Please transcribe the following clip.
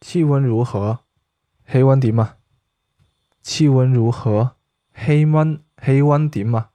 气温如何？气温点啊？气温如何？气温？气温点啊？